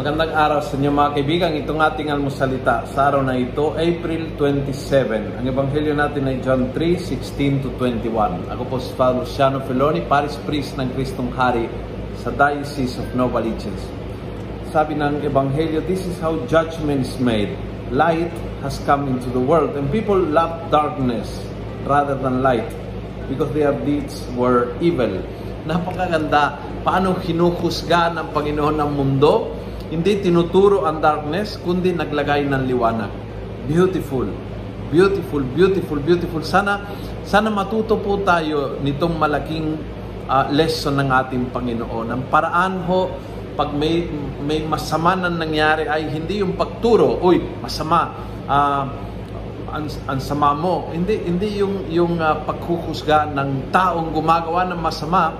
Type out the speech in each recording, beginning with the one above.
Magandang araw sa inyo mga kaibigan. Itong ating almusalita sa araw na ito, April 27. Ang ebanghelyo natin ay John 3, 16 to 21. Ako po si Father Luciano Feloni, Paris Priest ng Kristong Hari sa Diocese of Novaliches. Sabi ng ebanghelyo, this is how judgment is made. Light has come into the world and people love darkness rather than light because their deeds were evil. Napakaganda. Paano hinuhusga ng Panginoon ng mundo? Hindi tinuturo ang darkness, kundi naglagay ng liwanag. Beautiful. Beautiful, beautiful, beautiful. Sana, sana matuto po tayo nitong malaking uh, lesson ng ating Panginoon. Ang paraan ho, pag may, may masama na nangyari ay hindi yung pagturo, uy, masama, uh, ang, ang sama mo. Hindi, hindi yung, yung uh, paghuhusga ng taong gumagawa ng masama,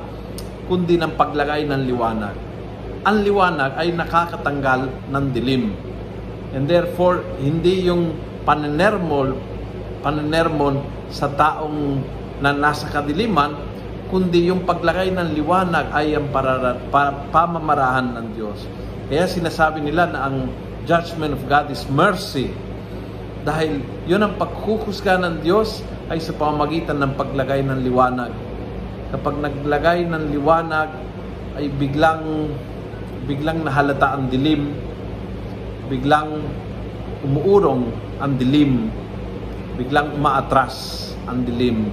kundi ng paglagay ng liwanag ang liwanag ay nakakatanggal ng dilim. And therefore, hindi yung panenermol, panenermon sa taong na nasa kadiliman, kundi yung paglagay ng liwanag ay ang para, para, pamamarahan ng Diyos. Kaya sinasabi nila na ang judgment of God is mercy. Dahil yun ang paghuhusga ng Diyos ay sa pamamagitan ng paglagay ng liwanag. Kapag naglagay ng liwanag, ay biglang biglang nahalata ang dilim, biglang umuurong ang dilim, biglang umaatras ang dilim,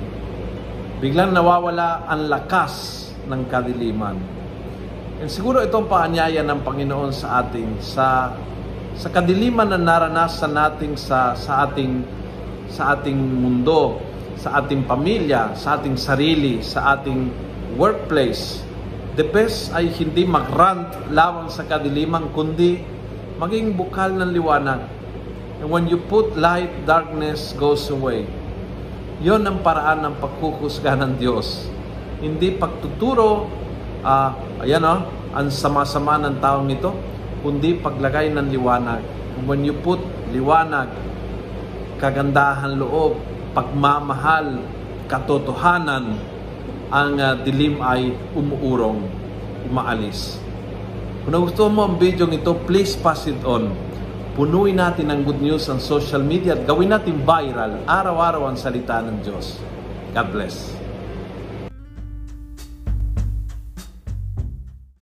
biglang nawawala ang lakas ng kadiliman. And siguro itong paanyaya ng Panginoon sa atin sa sa kadiliman na naranasan natin sa sa ating sa ating mundo, sa ating pamilya, sa ating sarili, sa ating workplace, The best ay hindi magrant lawang sa kadiliman, kundi maging bukal ng liwanag. And when you put light, darkness goes away. Yon ang paraan ng pagkukusga ng Diyos. Hindi pagtuturo, uh, ayan o, oh, ang sama-sama ng taong ito, kundi paglagay ng liwanag. And when you put liwanag, kagandahan loob, pagmamahal, katotohanan, ang uh, dilim ay umuurong, umaalis. Kung nagustuhan mo ang video ito, please pass it on. Punuin natin ang good news ang social media at gawin natin viral araw-araw ang salita ng Diyos. God bless.